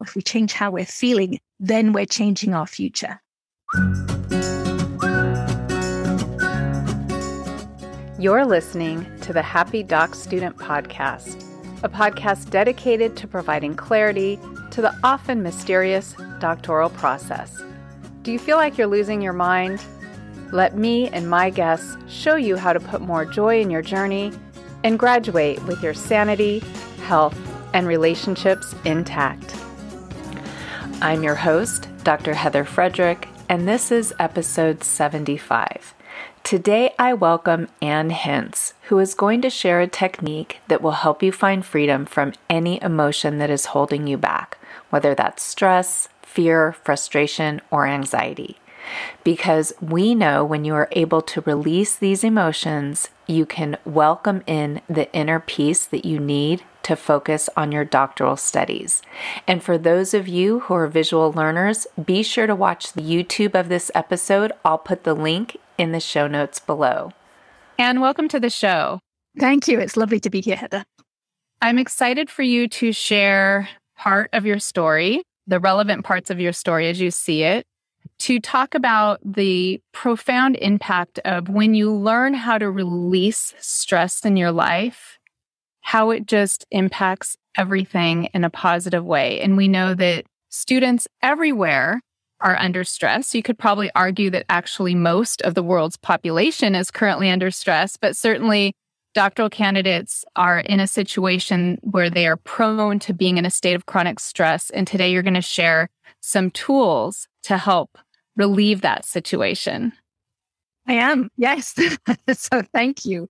if we change how we're feeling, then we're changing our future. You're listening to the Happy Doc Student Podcast, a podcast dedicated to providing clarity to the often mysterious doctoral process. Do you feel like you're losing your mind? Let me and my guests show you how to put more joy in your journey and graduate with your sanity, health, and relationships intact. I'm your host, Dr. Heather Frederick, and this is episode 75. Today, I welcome Anne Hintz, who is going to share a technique that will help you find freedom from any emotion that is holding you back, whether that's stress, fear, frustration, or anxiety. Because we know when you are able to release these emotions, you can welcome in the inner peace that you need to focus on your doctoral studies. And for those of you who are visual learners, be sure to watch the YouTube of this episode. I'll put the link in the show notes below. And welcome to the show. Thank you. It's lovely to be here, Heather. I'm excited for you to share part of your story, the relevant parts of your story as you see it, to talk about the profound impact of when you learn how to release stress in your life, how it just impacts everything in a positive way. And we know that students everywhere are under stress. You could probably argue that actually most of the world's population is currently under stress, but certainly doctoral candidates are in a situation where they are prone to being in a state of chronic stress. And today you're going to share some tools to help relieve that situation. I am, yes. so thank you.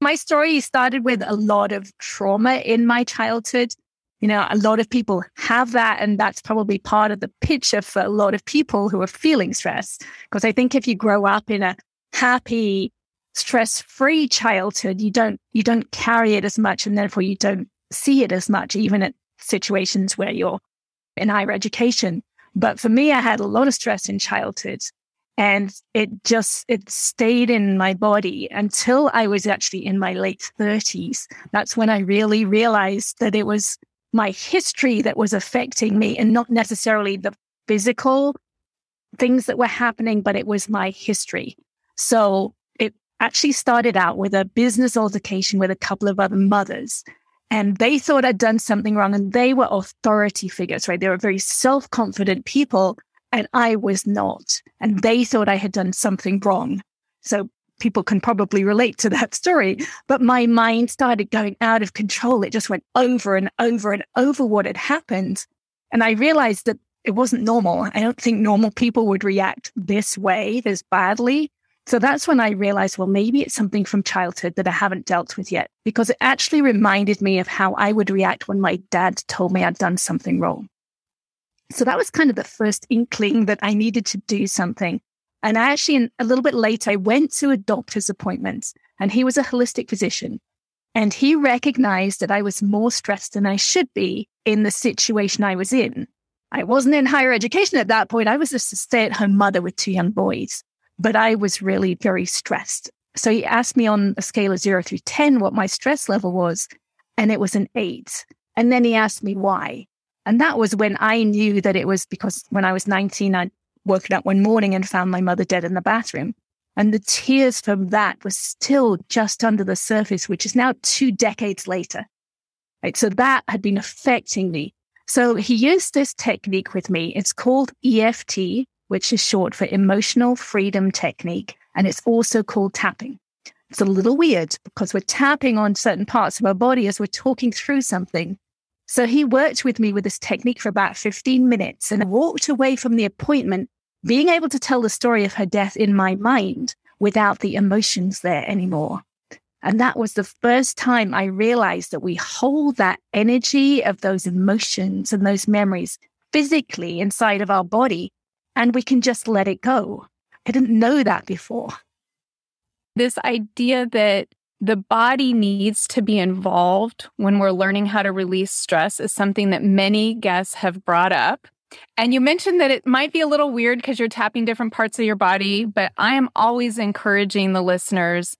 My story started with a lot of trauma in my childhood. You know, a lot of people have that, and that's probably part of the picture for a lot of people who are feeling stress. Because I think if you grow up in a happy, stress-free childhood, you don't you don't carry it as much, and therefore you don't see it as much, even at situations where you're in higher education. But for me, I had a lot of stress in childhood and it just it stayed in my body until I was actually in my late 30s. That's when I really realized that it was my history that was affecting me and not necessarily the physical things that were happening, but it was my history. So it actually started out with a business altercation with a couple of other mothers. And they thought I'd done something wrong. And they were authority figures, right? They were very self confident people. And I was not. And they thought I had done something wrong. So people can probably relate to that story. But my mind started going out of control. It just went over and over and over what had happened. And I realized that it wasn't normal. I don't think normal people would react this way, this badly. So that's when I realized, well, maybe it's something from childhood that I haven't dealt with yet, because it actually reminded me of how I would react when my dad told me I'd done something wrong. So that was kind of the first inkling that I needed to do something. And I actually, a little bit later, I went to a doctor's appointment and he was a holistic physician. And he recognized that I was more stressed than I should be in the situation I was in. I wasn't in higher education at that point. I was just a stay at home mother with two young boys, but I was really very stressed. So he asked me on a scale of zero through 10 what my stress level was, and it was an eight. And then he asked me why. And that was when I knew that it was because when I was 19, I'd woken up one morning and found my mother dead in the bathroom. And the tears from that were still just under the surface, which is now two decades later. Right. So that had been affecting me. So he used this technique with me. It's called EFT, which is short for emotional freedom technique. And it's also called tapping. It's a little weird because we're tapping on certain parts of our body as we're talking through something. So he worked with me with this technique for about 15 minutes and walked away from the appointment being able to tell the story of her death in my mind without the emotions there anymore. And that was the first time I realized that we hold that energy of those emotions and those memories physically inside of our body and we can just let it go. I didn't know that before. This idea that the body needs to be involved when we're learning how to release stress is something that many guests have brought up. And you mentioned that it might be a little weird because you're tapping different parts of your body, but I am always encouraging the listeners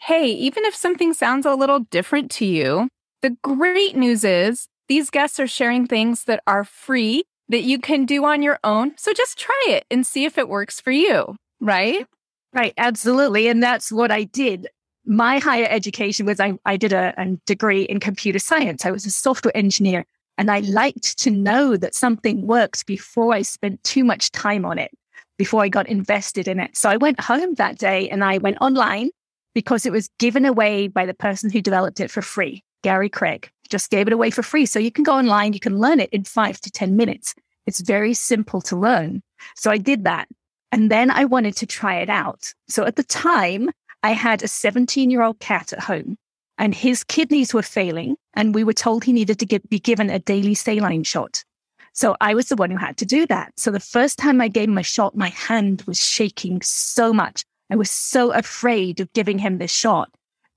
hey, even if something sounds a little different to you, the great news is these guests are sharing things that are free that you can do on your own. So just try it and see if it works for you, right? Right, absolutely. And that's what I did. My higher education was I, I did a, a degree in computer science. I was a software engineer and I liked to know that something works before I spent too much time on it, before I got invested in it. So I went home that day and I went online because it was given away by the person who developed it for free, Gary Craig. Just gave it away for free. So you can go online, you can learn it in five to 10 minutes. It's very simple to learn. So I did that. And then I wanted to try it out. So at the time, I had a 17 year old cat at home and his kidneys were failing. And we were told he needed to get, be given a daily saline shot. So I was the one who had to do that. So the first time I gave him a shot, my hand was shaking so much. I was so afraid of giving him this shot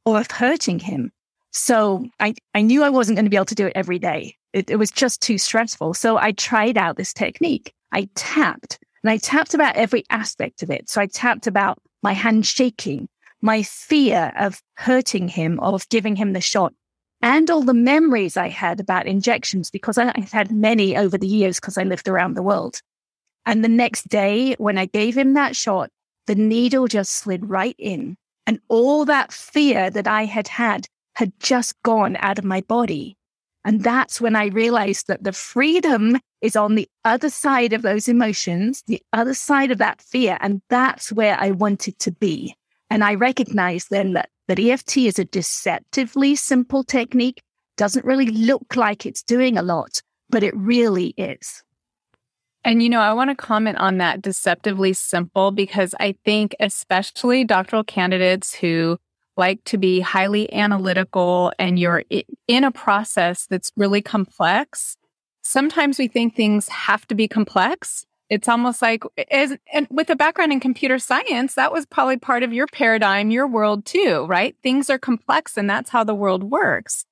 or of hurting him. So I, I knew I wasn't going to be able to do it every day. It, it was just too stressful. So I tried out this technique. I tapped and I tapped about every aspect of it. So I tapped about my hand shaking, my fear of hurting him, of giving him the shot, and all the memories I had about injections because I had many over the years because I lived around the world. And the next day, when I gave him that shot, the needle just slid right in. And all that fear that I had had had just gone out of my body. And that's when I realized that the freedom is on the other side of those emotions, the other side of that fear. And that's where I wanted to be. And I recognized then that, that EFT is a deceptively simple technique, doesn't really look like it's doing a lot, but it really is. And, you know, I want to comment on that deceptively simple because I think, especially doctoral candidates who like to be highly analytical and you're in a process that's really complex, sometimes we think things have to be complex. It's almost like, as, and with a background in computer science, that was probably part of your paradigm, your world too, right? Things are complex and that's how the world works.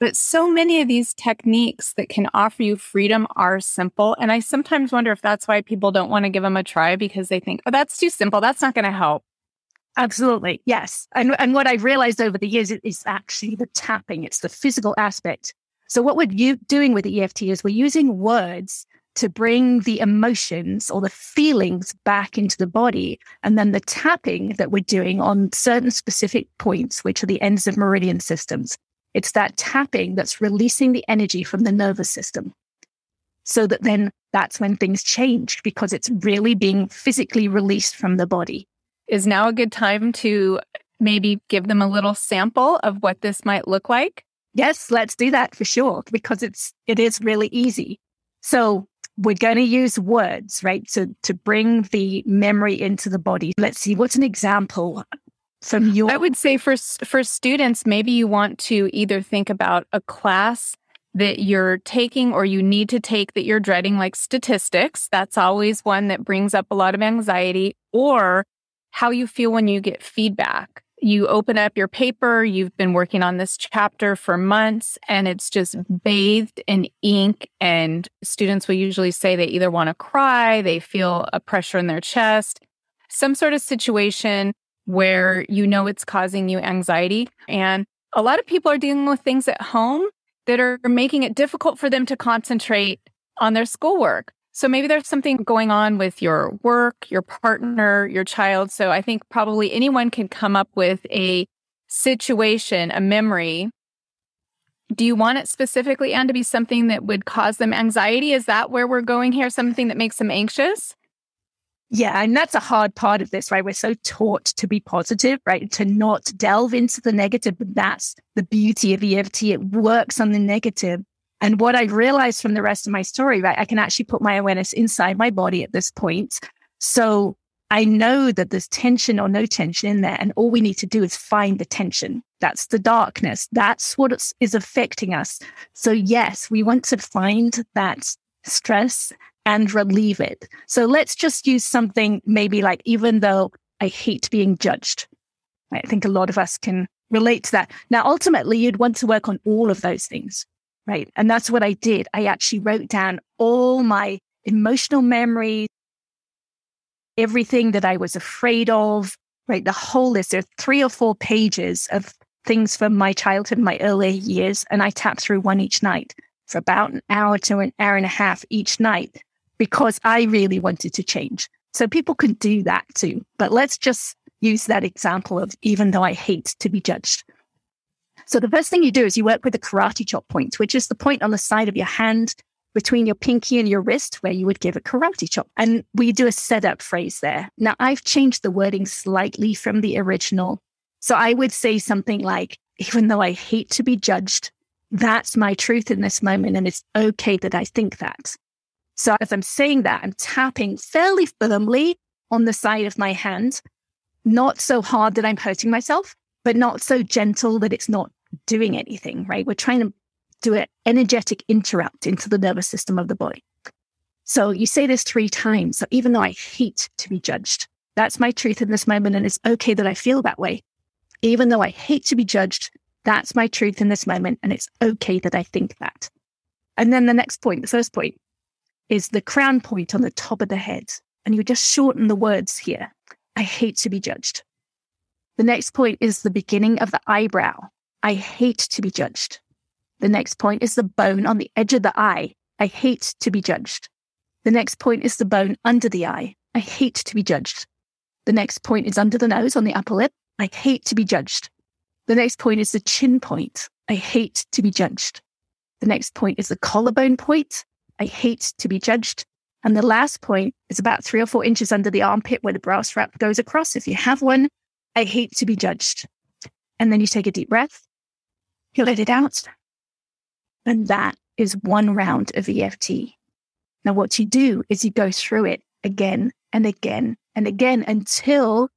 But so many of these techniques that can offer you freedom are simple. And I sometimes wonder if that's why people don't want to give them a try because they think, oh, that's too simple. That's not going to help. Absolutely. Yes. And, and what I've realized over the years is actually the tapping, it's the physical aspect. So, what we're doing with the EFT is we're using words to bring the emotions or the feelings back into the body. And then the tapping that we're doing on certain specific points, which are the ends of meridian systems, it's that tapping that's releasing the energy from the nervous system. So that then that's when things change because it's really being physically released from the body is now a good time to maybe give them a little sample of what this might look like? Yes, let's do that for sure because it's it is really easy. So we're going to use words, right? To to bring the memory into the body. Let's see what's an example from your I would say for for students maybe you want to either think about a class that you're taking or you need to take that you're dreading like statistics. That's always one that brings up a lot of anxiety or how you feel when you get feedback. You open up your paper, you've been working on this chapter for months, and it's just bathed in ink. And students will usually say they either want to cry, they feel a pressure in their chest, some sort of situation where you know it's causing you anxiety. And a lot of people are dealing with things at home that are making it difficult for them to concentrate on their schoolwork. So maybe there's something going on with your work, your partner, your child. So I think probably anyone can come up with a situation, a memory. Do you want it specifically, and to be something that would cause them anxiety? Is that where we're going here? Something that makes them anxious? Yeah, and that's a hard part of this, right? We're so taught to be positive, right? To not delve into the negative. But that's the beauty of EFT. It works on the negative. And what I realized from the rest of my story, right, I can actually put my awareness inside my body at this point. So I know that there's tension or no tension in there. And all we need to do is find the tension. That's the darkness. That's what is affecting us. So, yes, we want to find that stress and relieve it. So, let's just use something maybe like, even though I hate being judged, I think a lot of us can relate to that. Now, ultimately, you'd want to work on all of those things. Right. And that's what I did. I actually wrote down all my emotional memories, everything that I was afraid of, right? The whole list. There are three or four pages of things from my childhood, my early years, and I tapped through one each night. for about an hour to an hour and a half each night because I really wanted to change. So people can do that too. But let's just use that example of even though I hate to be judged. So the first thing you do is you work with the karate chop point, which is the point on the side of your hand between your pinky and your wrist where you would give a karate chop. And we do a setup phrase there. Now I've changed the wording slightly from the original. So I would say something like, even though I hate to be judged, that's my truth in this moment. And it's okay that I think that. So as I'm saying that, I'm tapping fairly firmly on the side of my hand, not so hard that I'm hurting myself, but not so gentle that it's not doing anything, right? We're trying to do an energetic interrupt into the nervous system of the body. So you say this three times. So even though I hate to be judged, that's my truth in this moment. And it's okay that I feel that way. Even though I hate to be judged, that's my truth in this moment. And it's okay that I think that. And then the next point, the first point is the crown point on the top of the head. And you just shorten the words here. I hate to be judged. The next point is the beginning of the eyebrow. I hate to be judged. The next point is the bone on the edge of the eye. I hate to be judged. The next point is the bone under the eye. I hate to be judged. The next point is under the nose on the upper lip. I hate to be judged. The next point is the chin point. I hate to be judged. The next point is the collarbone point. I hate to be judged. And the last point is about three or four inches under the armpit where the bra strap goes across. If you have one, I hate to be judged. And then you take a deep breath. You let it out. And that is one round of EFT. Now, what you do is you go through it again and again and again until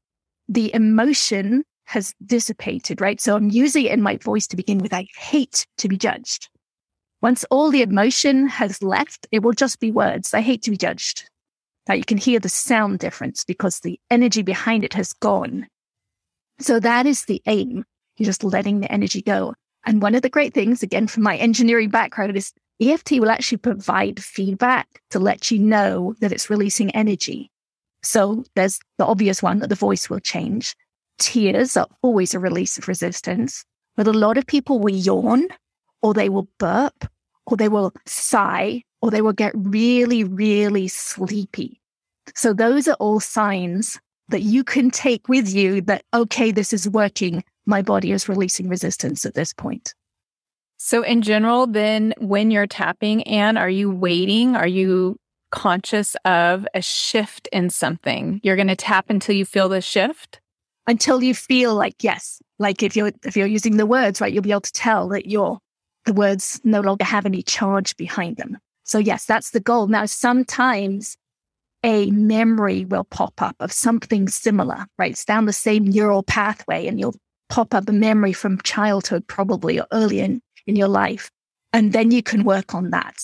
the emotion has dissipated, right? So I'm using it in my voice to begin with. I hate to be judged. Once all the emotion has left, it will just be words. I hate to be judged. Now you can hear the sound difference because the energy behind it has gone. So that is the aim. You're just letting the energy go. And one of the great things, again, from my engineering background, is EFT will actually provide feedback to let you know that it's releasing energy. So there's the obvious one that the voice will change. Tears are always a release of resistance, but a lot of people will yawn or they will burp or they will sigh or they will get really, really sleepy. So those are all signs that you can take with you that, okay, this is working my body is releasing resistance at this point. So, in general, then when you're tapping, Anne, are you waiting? Are you conscious of a shift in something? You're going to tap until you feel the shift? Until you feel like, yes, like if you're if you're using the words right, you'll be able to tell that your the words no longer have any charge behind them. So yes, that's the goal. Now, sometimes a memory will pop up of something similar, right? It's down the same neural pathway, and you'll pop up a memory from childhood, probably or early in, in your life. And then you can work on that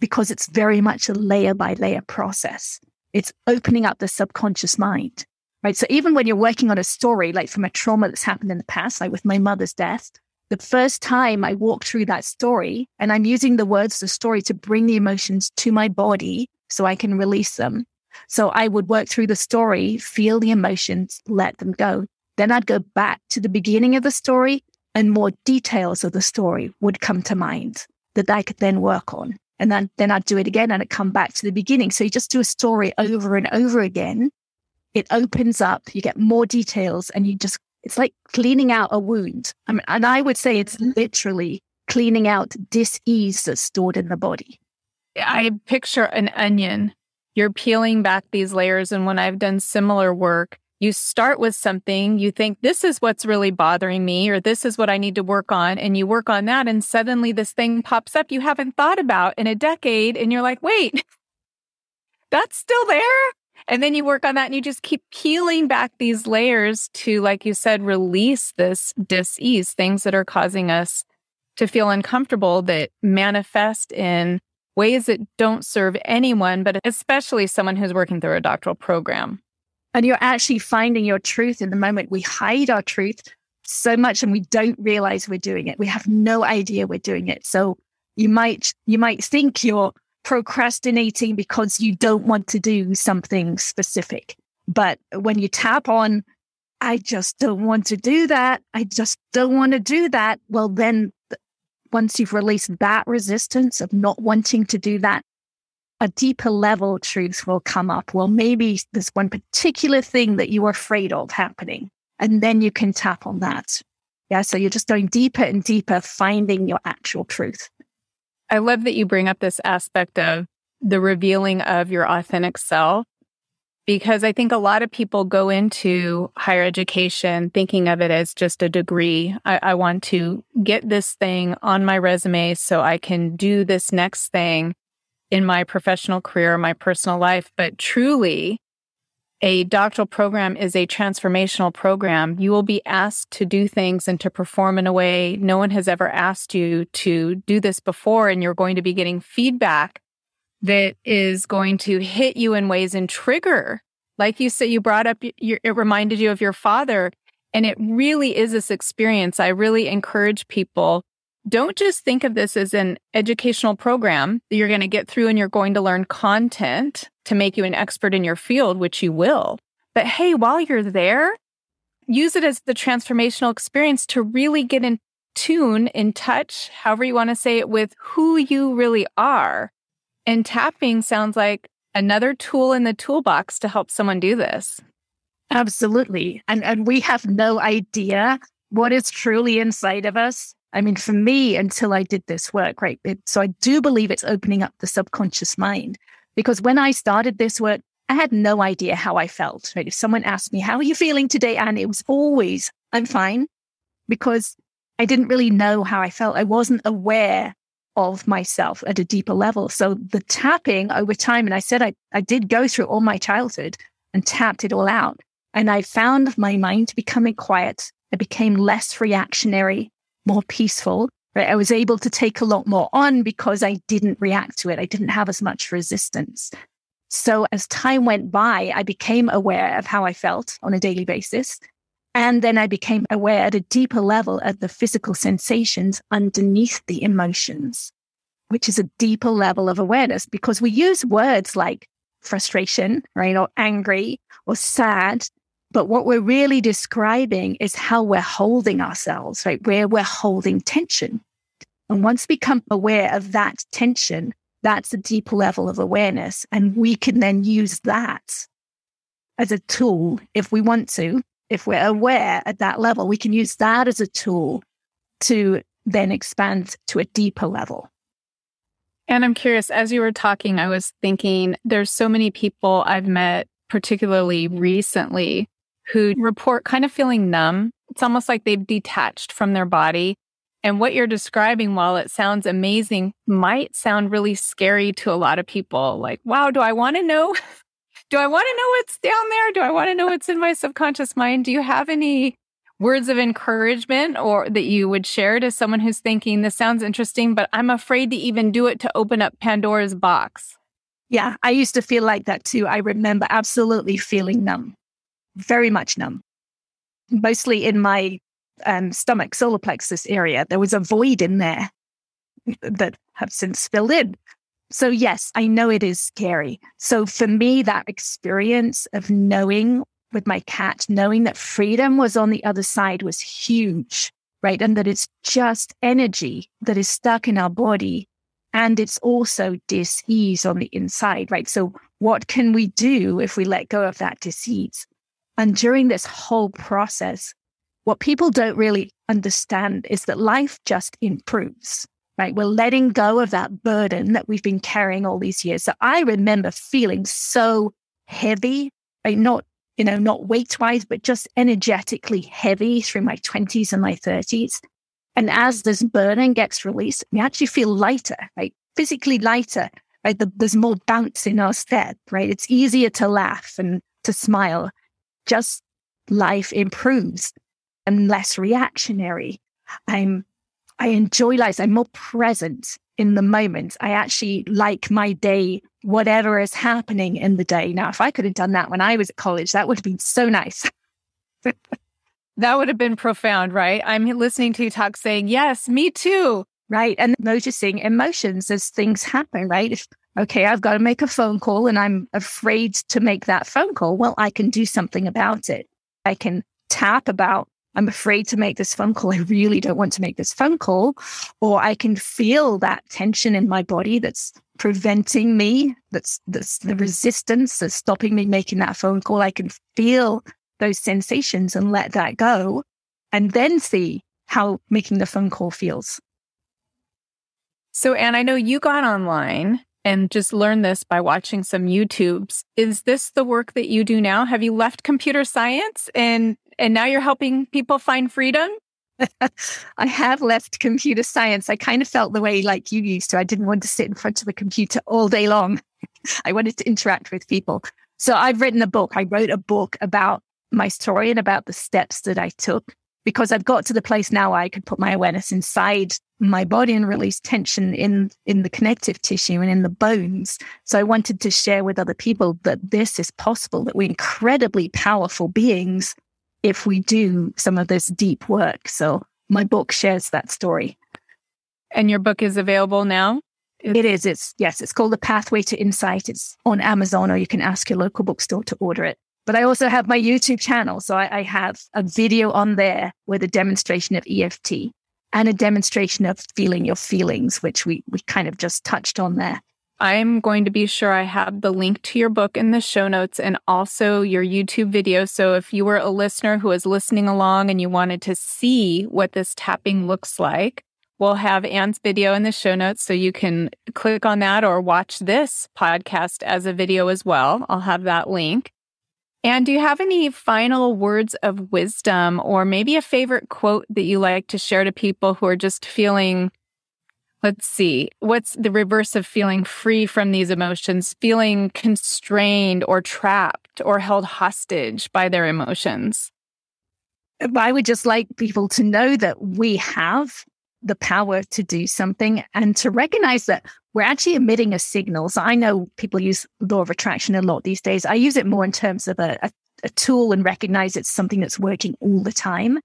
because it's very much a layer by layer process. It's opening up the subconscious mind, right? So even when you're working on a story, like from a trauma that's happened in the past, like with my mother's death, the first time I walk through that story and I'm using the words of the story to bring the emotions to my body so I can release them. So I would work through the story, feel the emotions, let them go. Then I'd go back to the beginning of the story and more details of the story would come to mind that I could then work on. And then, then I'd do it again and I'd come back to the beginning. So you just do a story over and over again. It opens up, you get more details and you just, it's like cleaning out a wound. I mean, and I would say it's literally cleaning out dis-ease that's stored in the body. I picture an onion. You're peeling back these layers. And when I've done similar work, you start with something, you think this is what's really bothering me, or this is what I need to work on. And you work on that. And suddenly this thing pops up you haven't thought about in a decade. And you're like, wait, that's still there. And then you work on that and you just keep peeling back these layers to, like you said, release this dis-ease, things that are causing us to feel uncomfortable that manifest in ways that don't serve anyone, but especially someone who's working through a doctoral program and you're actually finding your truth in the moment. We hide our truth so much and we don't realize we're doing it. We have no idea we're doing it. So you might you might think you're procrastinating because you don't want to do something specific. But when you tap on I just don't want to do that. I just don't want to do that. Well, then once you've released that resistance of not wanting to do that, a deeper level truth will come up. Well, maybe there's one particular thing that you are afraid of happening, and then you can tap on that. Yeah. So you're just going deeper and deeper, finding your actual truth. I love that you bring up this aspect of the revealing of your authentic self because I think a lot of people go into higher education thinking of it as just a degree. I, I, want to get this thing on my resume so I can do this next thing in my professional career, my personal life. But truly, a doctoral program is a transformational program. You will be asked to do things and to perform in a way no one has ever asked you to do this before. And you're going to be getting feedback that is going to hit you in ways and trigger. Like you said, you brought up, it reminded you of your father. And it really is this experience. I really encourage people don't just think of this as an educational program that you're going to get through and you're going to learn content to make you an expert in your field, which you will. But hey, while you're there, use it as the transformational experience to really get in tune, in touch, however you want to say it, with who you really are. And tapping sounds like another tool in the toolbox to help someone do this. Absolutely. And and we have no idea what is truly inside of us. I mean, for me, until I did this work, right? It, so I do believe it's opening up the subconscious mind. Because when I started this work, I had no idea how I felt. Right? If someone asked me, How are you feeling today? And it was always, I'm fine. Because I didn't really know how I felt. I wasn't aware of myself at a deeper level. So the tapping over time, and I said I, I did go through all my childhood and tapped it all out. And I found my mind becoming quiet. I became less reactionary, more peaceful. Right? I was able to take a lot more on because I didn't react to it. I didn't have as much resistance. So as time went by, I became aware of how I felt on a daily basis. And then I became aware at a deeper level of the physical sensations underneath the emotions, which is a deeper level of awareness because we use words like frustration, right? Or angry or sad. But what we're really describing is how we're holding ourselves, right? Where we're holding tension. And once we become aware of that tension, that's a deeper level of awareness. And we can then use that as a tool if we want to if we're aware at that level, we can use that as a tool to then expand to a deeper level. And I'm curious, as you were talking, I was thinking there's so many people I've met, particularly recently, who report kind of feeling numb. It's almost like they've detached from their body. And what you're describing, while it sounds amazing, might sound really scary to a lot of people. Like, wow, do I want to know do I want to know what's down there? Do I want to know what's in my subconscious mind? Do you have any words of encouragement or that you would share to someone who's thinking this sounds interesting, but I'm afraid to even do it to open up Pandora's box? Yeah, I used to feel like that too. I remember absolutely feeling numb, very much numb, mostly in my um, stomach, solar plexus area. There was a void in there that have since filled in. So, yes, I know it is scary. So, for me, that experience of knowing with my cat, knowing that freedom was on the other side was huge, right? And that it's just energy that is stuck in our body. And it's also disease on the inside, right? So, what can we do if we let go of that disease? And during this whole process, what people don't really understand is that life just improves right? We're letting go of that burden that we've been carrying all these years. So I remember feeling so heavy, right? Not, you know, not weight wise, but just energetically heavy through my 20s and my 30s. And as this burden gets released, we actually feel lighter, right? Physically lighter, right? The, there's more bounce in our step, right? It's easier to laugh and to smile. Just life improves and less reactionary. I'm I enjoy life. I'm more present in the moment. I actually like my day, whatever is happening in the day. Now, if I could have done that when I was at college, that would have been so nice. that would have been profound, right? I'm listening to you talk saying, yes, me too. Right. And noticing emotions as things happen, right? If, okay, I've got to make a phone call and I'm afraid to make that phone call. Well, I can do something about it. I can tap about I'm afraid to make this phone call. I really don't want to make this phone call. Or I can feel that tension in my body that's preventing me, that's, that's the resistance that's stopping me making that phone call. I can feel those sensations and let that go and then see how making the phone call feels. So, Anne, I know you got online and just learned this by watching some YouTubes. Is this the work that you do now? Have you left computer science and and now you're helping people find freedom? I have left computer science. I kind of felt the way like you used to. I didn't want to sit in front of a computer all day long. I wanted to interact with people. So I've written a book. I wrote a book about my story and about the steps that I took because I've got to the place now where I could put my awareness inside my body and release tension in in the connective tissue and in the bones. So I wanted to share with other people that this is possible, that we're incredibly powerful beings if we do some of this deep work. So my book shares that story. And your book is available now? It is. It's yes, it's called The Pathway to Insight. It's on Amazon or you can ask your local bookstore to order it. But I also have my YouTube channel. So I, I have a video on there with a demonstration of EFT and a demonstration of feeling your feelings, which we, we kind of just touched on there. I'm going to be sure I have the link to your book in the show notes and also your YouTube video. So if you were a listener who is listening along and you wanted to see what this tapping looks like, we'll have Anne's video in the show notes so you can click on that or watch this podcast as a video as well. I'll have that link. And do you have any final words of wisdom or maybe a favorite quote that you like to share to people who are just feeling, let's see, what's the reverse of feeling free from these emotions, feeling constrained or trapped or held hostage by their emotions? I would just like people to know that we have the power to do something and to recognize that we're actually emitting a signal. So I know people use law of attraction a lot these days. I use it more in terms of a, a, a tool and recognize it's something that's working all the time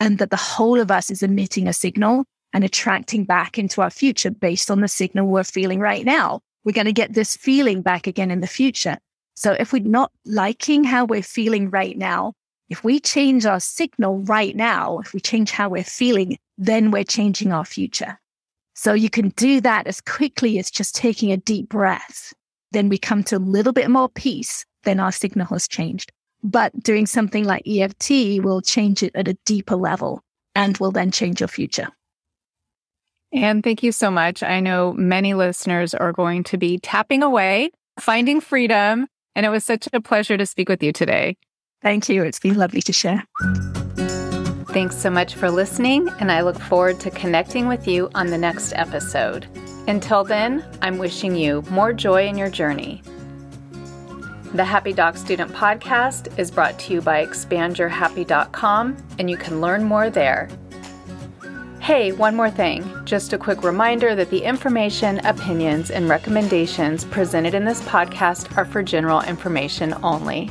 and that the whole of us is emitting a signal and attracting back into our future based on the signal we're feeling right now. We're going to get this feeling back again in the future. So if we're not liking how we're feeling right now, if we change our signal right now, if we change how we're feeling, then we're changing our future. So you can do that as quickly as just taking a deep breath. Then we come to a little bit more peace, then our signal has changed. But doing something like EFT will change it at a deeper level and will then change your future. And thank you so much. I know many listeners are going to be tapping away, finding freedom. And it was such a pleasure to speak with you today. Thank you. It's been lovely to share. Thanks so much for listening, and I look forward to connecting with you on the next episode. Until then, I'm wishing you more joy in your journey. The Happy Doc Student Podcast is brought to you by expandyourhappy.com, and you can learn more there. Hey, one more thing. Just a quick reminder that the information, opinions, and recommendations presented in this podcast are for general information only.